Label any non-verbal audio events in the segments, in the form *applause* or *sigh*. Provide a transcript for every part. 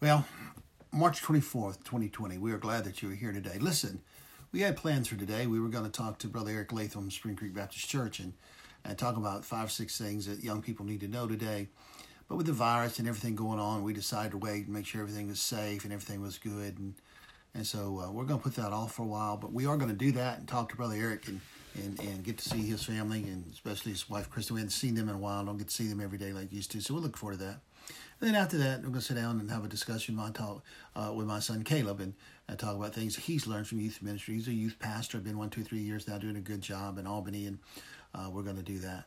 Well, March 24th, 2020, we are glad that you are here today. Listen, we had plans for today. We were going to talk to Brother Eric Latham, Spring Creek Baptist Church, and, and talk about five, six things that young people need to know today. But with the virus and everything going on, we decided to wait and make sure everything was safe and everything was good. And, and so uh, we're going to put that off for a while, but we are going to do that and talk to Brother Eric and, and, and get to see his family and especially his wife, Kristen. We haven't seen them in a while. Don't get to see them every day like used to. So we'll look forward to that. And then after that, we're going to sit down and have a discussion my talk, uh, with my son Caleb and, talk about things he's learned from youth ministry. He's a youth pastor, been one, two, three years now, doing a good job in Albany, and uh, we're going to do that.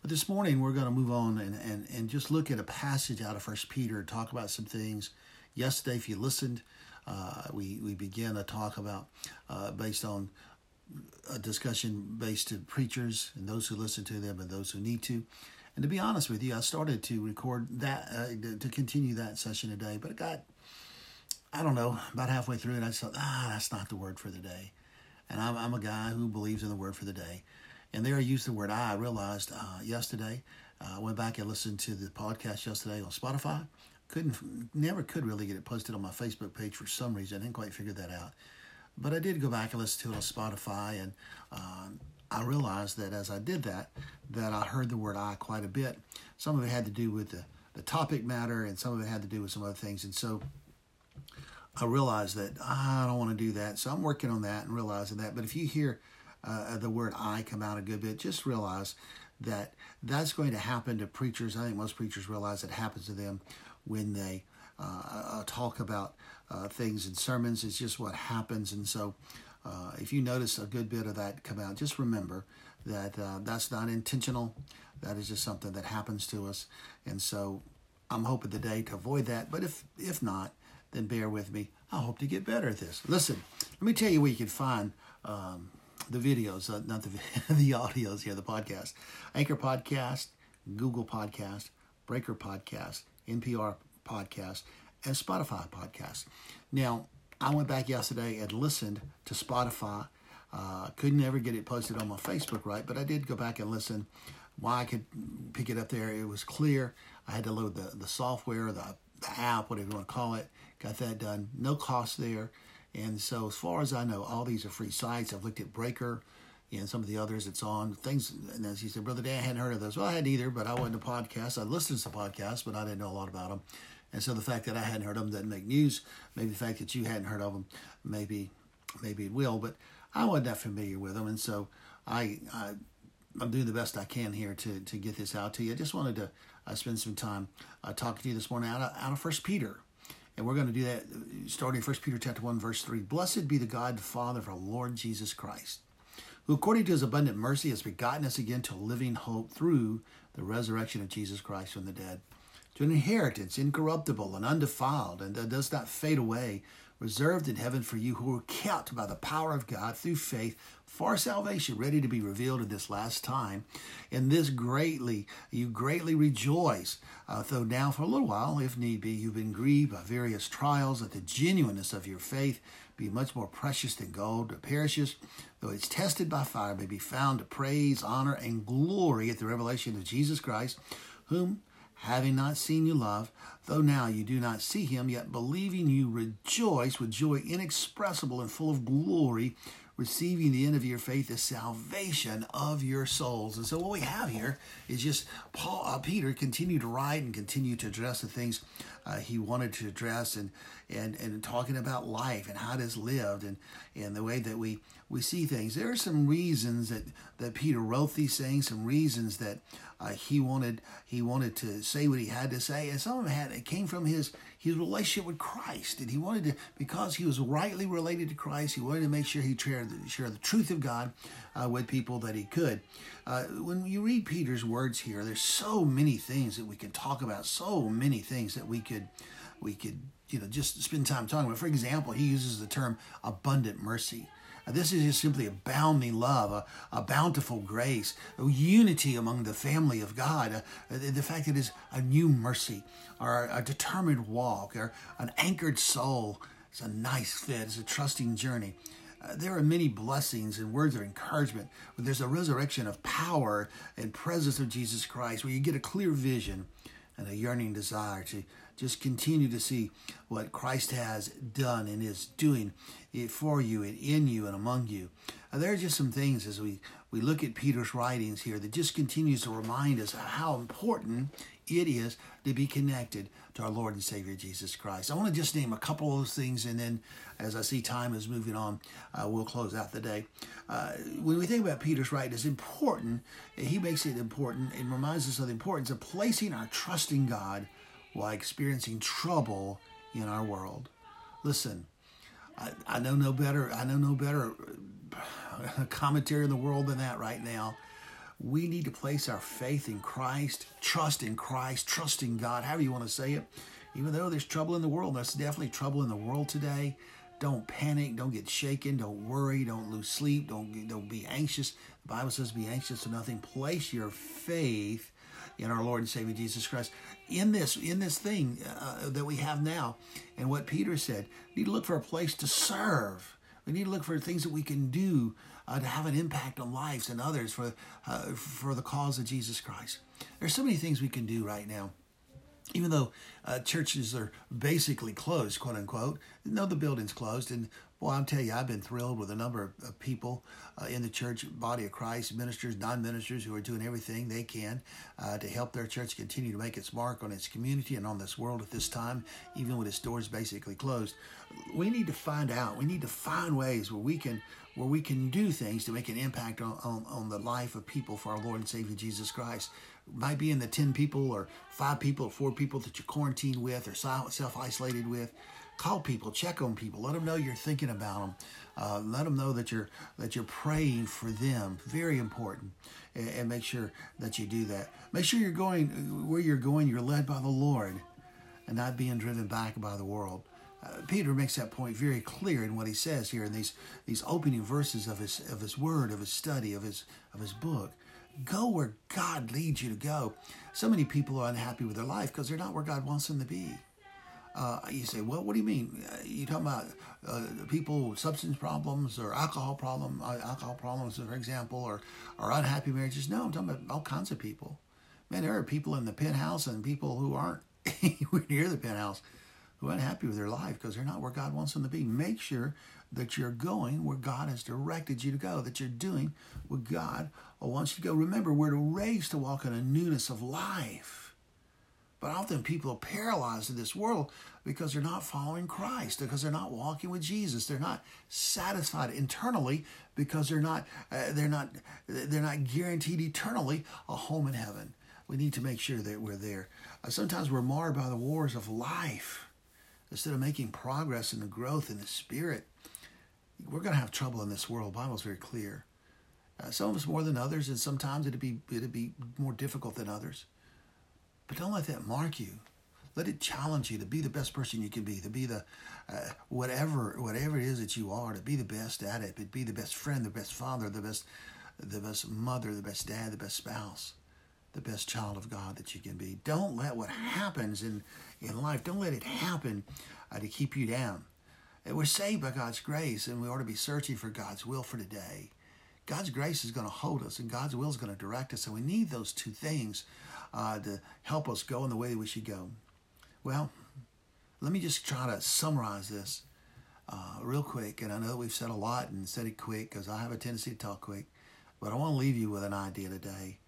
But this morning, we're going to move on and, and, and just look at a passage out of First Peter, and talk about some things. Yesterday, if you listened, uh, we, we began a talk about uh, based on a discussion based to preachers and those who listen to them and those who need to. And to be honest with you, I started to record that uh, to continue that session today, but it got, I don't know, about halfway through, and I just thought, ah, that's not the word for the day. And I'm, I'm a guy who believes in the word for the day. And there I used the word I. I realized uh, yesterday, uh, I went back and listened to the podcast yesterday on Spotify. Couldn't, never could really get it posted on my Facebook page for some reason. I didn't quite figure that out. But I did go back and listen to it on Spotify, and um, I realized that as I did that, that I heard the word I quite a bit. Some of it had to do with the, the topic matter, and some of it had to do with some other things. And so I realized that I don't want to do that. So I'm working on that and realizing that. But if you hear uh, the word I come out a good bit, just realize that that's going to happen to preachers. I think most preachers realize it happens to them when they uh, talk about uh, things in sermons. It's just what happens. And so uh, if you notice a good bit of that come out, just remember that uh, that's not intentional. That is just something that happens to us. And so I'm hoping today to avoid that. But if if not, then bear with me. I hope to get better at this. Listen, let me tell you where you can find um, the videos, uh, not the *laughs* the audios here, the podcast, Anchor Podcast, Google Podcast, Breaker Podcast, NPR Podcast, and Spotify Podcast. Now, I went back yesterday and listened to Spotify. Uh, couldn't ever get it posted on my Facebook right, but I did go back and listen. Why I could pick it up there, it was clear. I had to load the, the software, the, the app, whatever you want to call it. Got that done. No cost there. And so, as far as I know, all these are free sites. I've looked at Breaker and some of the others it's on. Things, and as he said, Brother Dan, I hadn't heard of those. Well, I hadn't either, but I wasn't a podcast. I listened to podcasts, but I didn't know a lot about them. And so the fact that I hadn't heard of them doesn't make news. Maybe the fact that you hadn't heard of them, maybe maybe it will. But I wasn't that familiar with them, and so I, I I'm doing the best I can here to to get this out to you. I just wanted to uh, spend some time uh, talking to you this morning out of, out of First Peter. And we're going to do that starting First Peter chapter 1, verse 3. Blessed be the God Father of our Lord Jesus Christ, who according to his abundant mercy has begotten us again to living hope through the resurrection of Jesus Christ from the dead to an inheritance incorruptible and undefiled, and that does not fade away, reserved in heaven for you who are kept by the power of God through faith for salvation, ready to be revealed in this last time. In this greatly, you greatly rejoice, uh, though now for a little while, if need be, you've been grieved by various trials, that the genuineness of your faith be much more precious than gold that perishes, though it's tested by fire, may be found to praise, honor, and glory at the revelation of Jesus Christ, whom having not seen you love, though now you do not see him, yet believing you rejoice with joy inexpressible and full of glory, receiving the end of your faith, the salvation of your souls. And so what we have here is just Paul, uh, Peter continue to write and continue to address the things uh, he wanted to address, and and and talking about life and how it is lived, and and the way that we we see things. There are some reasons that that Peter wrote these things, some reasons that uh, he wanted he wanted to say what he had to say, and some of it had it came from his his relationship with Christ, and he wanted to because he was rightly related to Christ. He wanted to make sure he shared the, share the truth of God uh, with people that he could. Uh, when you read Peter's words here, there's so many things that we can talk about, so many things that we could we could you know just spend time talking about. For example, he uses the term abundant mercy. This is just simply abounding love, a, a bountiful grace, a unity among the family of God, uh, the fact that it's a new mercy, or a determined walk, or an anchored soul. It's a nice fit, it's a trusting journey. Uh, there are many blessings and words of encouragement. But there's a resurrection of power and presence of Jesus Christ where you get a clear vision and a yearning desire to just continue to see what Christ has done and is doing for you and in you and among you. There are just some things as we, we look at Peter's writings here that just continues to remind us how important it is to be connected to our Lord and Savior Jesus Christ. I want to just name a couple of those things, and then as I see time is moving on, uh, we'll close out the day. Uh, when we think about Peter's writing, it's important, he makes it important and reminds us of the importance of placing our trust in God while experiencing trouble in our world. Listen, I, I know no better. I know no better uh, *laughs* commentary in the world than that right now. We need to place our faith in Christ, trust in Christ, trust in God, however you want to say it. Even though there's trouble in the world, there's definitely trouble in the world today. Don't panic, don't get shaken, don't worry, don't lose sleep, don't don't be anxious. The Bible says be anxious for nothing. Place your faith in our Lord and Savior Jesus Christ. In this, in this thing uh, that we have now, and what Peter said, we need to look for a place to serve. We need to look for things that we can do uh, to have an impact on lives and others for uh, for the cause of Jesus Christ. There's so many things we can do right now even though uh, churches are basically closed, quote unquote, no, the building's closed. And boy, I'm telling you, I've been thrilled with a number of, people uh, in the church body of Christ, ministers, non ministers, who are doing everything they can uh, to help their church continue to make its mark on its community and on this world at this time, even with its doors basically closed. We need to find out, we need to find ways where we can where we can do things to make an impact on, on, on the life of people for our Lord and Savior Jesus Christ might be in the 10 people or five people or four people that you're quarantined with or self isolated with. Call people, check on people, let them know you're thinking about them. Uh, let them know that you're that you're praying for them. Very important, and, and make sure that you do that. Make sure you're going where you're going. You're led by the Lord, and not being driven back by the world. Uh, Peter makes that point very clear in what he says here in these these opening verses of his of his word, of his study, of his of his book. Go where God leads you to go. So many people are unhappy with their life because they're not where God wants them to be. Uh, you say, well, what do you mean? You talking about uh, people with substance problems or alcohol problem, uh, alcohol problems, for example, or or unhappy marriages? No, I'm talking about all kinds of people. Man, there are people in the penthouse and people who aren't *laughs* anywhere near the penthouse who are unhappy with their life because they're not where God wants them to be. Make sure that you're going where God has directed you to go, that you're doing what God wants you to go. Remember, we're raised to walk in a newness of life. But often people are paralyzed in this world because they're not following Christ, because they're not walking with Jesus. They're not satisfied internally because they're not uh, they're not they're not guaranteed eternally a home in heaven. We need to make sure that we're there. Uh, sometimes we're marred by the wars of life instead of making progress in the growth in the spirit we're going to have trouble in this world. The Bible's very clear. Uh, some of us more than others, and sometimes it'd be it'd be more difficult than others. But don't let that mark you. Let it challenge you to be the best person you can be, to be the uh, whatever whatever it is that you are, to be the best at it, to be the best friend, the best father, the best the best mother, the best dad, the best spouse, the best child of God that you can be. Don't let what happens in in life. Don't let it happen uh, to keep you down. We're saved by God's grace, and we ought to be searching for God's will for today. God's grace is going to hold us, and God's will is going to direct us. And we need those two things uh, to help us go in the way we should go. Well, let me just try to summarize this uh, real quick. And I know we've said a lot and said it quick because I have a tendency to talk quick. But I want to leave you with an idea today.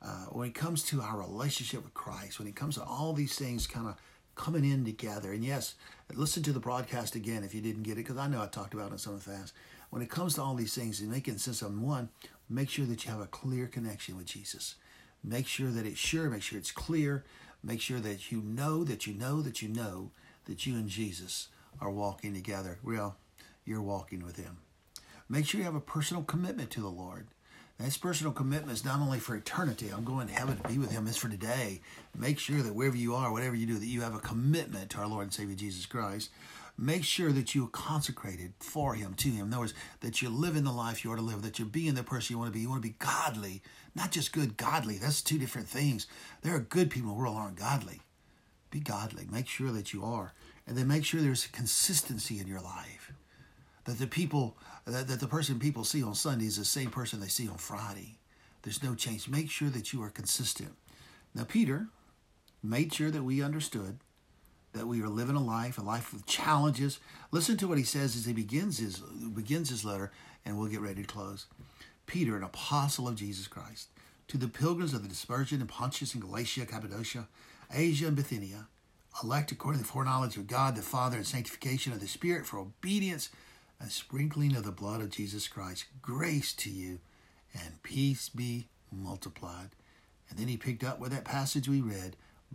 Uh, when it comes to our relationship with Christ, when it comes to all these things kind of coming in together. And yes, listen to the broadcast again if you didn't get it, because I know I talked about it so fast. When it comes to all these things and making sense of them, one, make sure that you have a clear connection with Jesus. Make sure that it's sure, make sure it's clear, make sure that you know that you know that you know that you and Jesus are walking together. Well, you're walking with Him. Make sure you have a personal commitment to the Lord. This personal commitment is not only for eternity, I'm going to heaven to be with him, it's for today. Make sure that wherever you are, whatever you do, that you have a commitment to our Lord and Savior Jesus Christ. Make sure that you are consecrated for him, to him. In other words, that you're living the life you ought to live, that you're being the person you want to be. You want to be godly, not just good, godly. That's two different things. There are good people in the world aren't godly. Be godly. Make sure that you are. And then make sure there's consistency in your life. That the people that, that the person people see on Sunday is the same person they see on Friday. There's no change. Make sure that you are consistent. Now, Peter made sure that we understood that we are living a life, a life of challenges. Listen to what he says as he begins his begins his letter, and we'll get ready to close. Peter, an apostle of Jesus Christ, to the pilgrims of the dispersion in Pontus and Galatia, Cappadocia, Asia and Bithynia, elect according to the foreknowledge of God the Father and sanctification of the Spirit for obedience and sprinkling of the blood of Jesus Christ. Grace to you and peace be multiplied. And then he picked up where that passage we read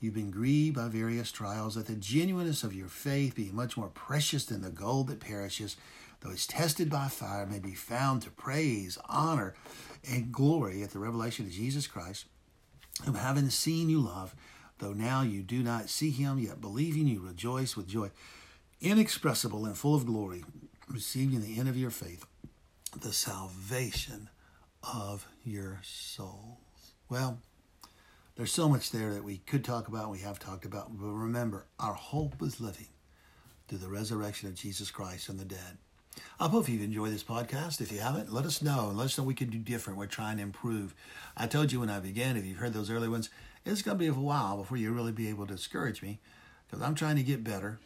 You've been grieved by various trials, that the genuineness of your faith, being much more precious than the gold that perishes, though it's tested by fire, may be found to praise, honor, and glory at the revelation of Jesus Christ, whom having seen you love, though now you do not see him, yet believing you rejoice with joy inexpressible and full of glory, receiving the end of your faith, the salvation of your souls. Well, there's so much there that we could talk about, we have talked about, but remember, our hope is living through the resurrection of Jesus Christ from the dead. I hope you've enjoyed this podcast. If you haven't, let us know let us know we can do different. We're trying to improve. I told you when I began, if you've heard those early ones, it's going to be a while before you really be able to discourage me because I'm trying to get better.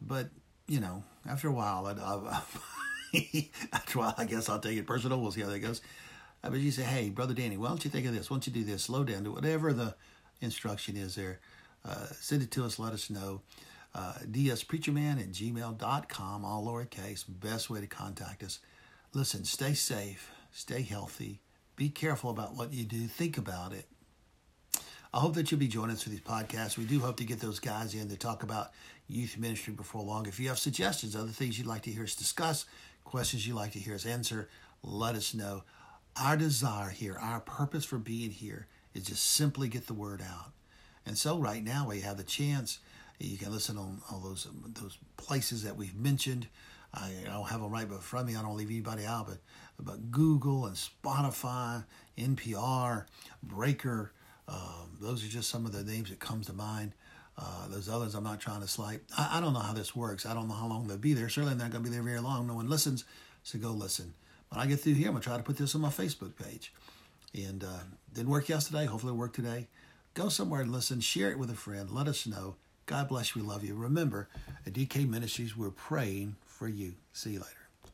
But, you know, after a while, I, I, after a while, I guess I'll take it personal. We'll see how that goes. But you say, hey, Brother Danny, why don't you think of this? Why don't you do this? Slow down. Do whatever the instruction is there. Uh, send it to us. Let us know. Uh, dspreacherman at gmail.com, all lowercase. Best way to contact us. Listen, stay safe. Stay healthy. Be careful about what you do. Think about it. I hope that you'll be joining us for these podcasts. We do hope to get those guys in to talk about youth ministry before long. If you have suggestions, other things you'd like to hear us discuss, questions you'd like to hear us answer, let us know. Our desire here, our purpose for being here is just simply get the word out. And so right now we have the chance. You can listen on all those those places that we've mentioned. I, don't have them right front me. I don't leave anybody out, but but Google and Spotify, NPR, Breaker. Um, those are just some of the names that comes to mind. Uh, those others I'm not trying to slight. I, I, don't know how this works. I don't know how long they'll be there. Certainly not going to be there very long. No one listens, so go listen. When I get through here, I'm going to try to put this on my Facebook page. And uh, didn't work yesterday. Hopefully it'll work today. Go somewhere and listen. Share it with a friend. Let us know. God bless you. We love you. Remember, at DK Ministries, we're praying for you. See you later.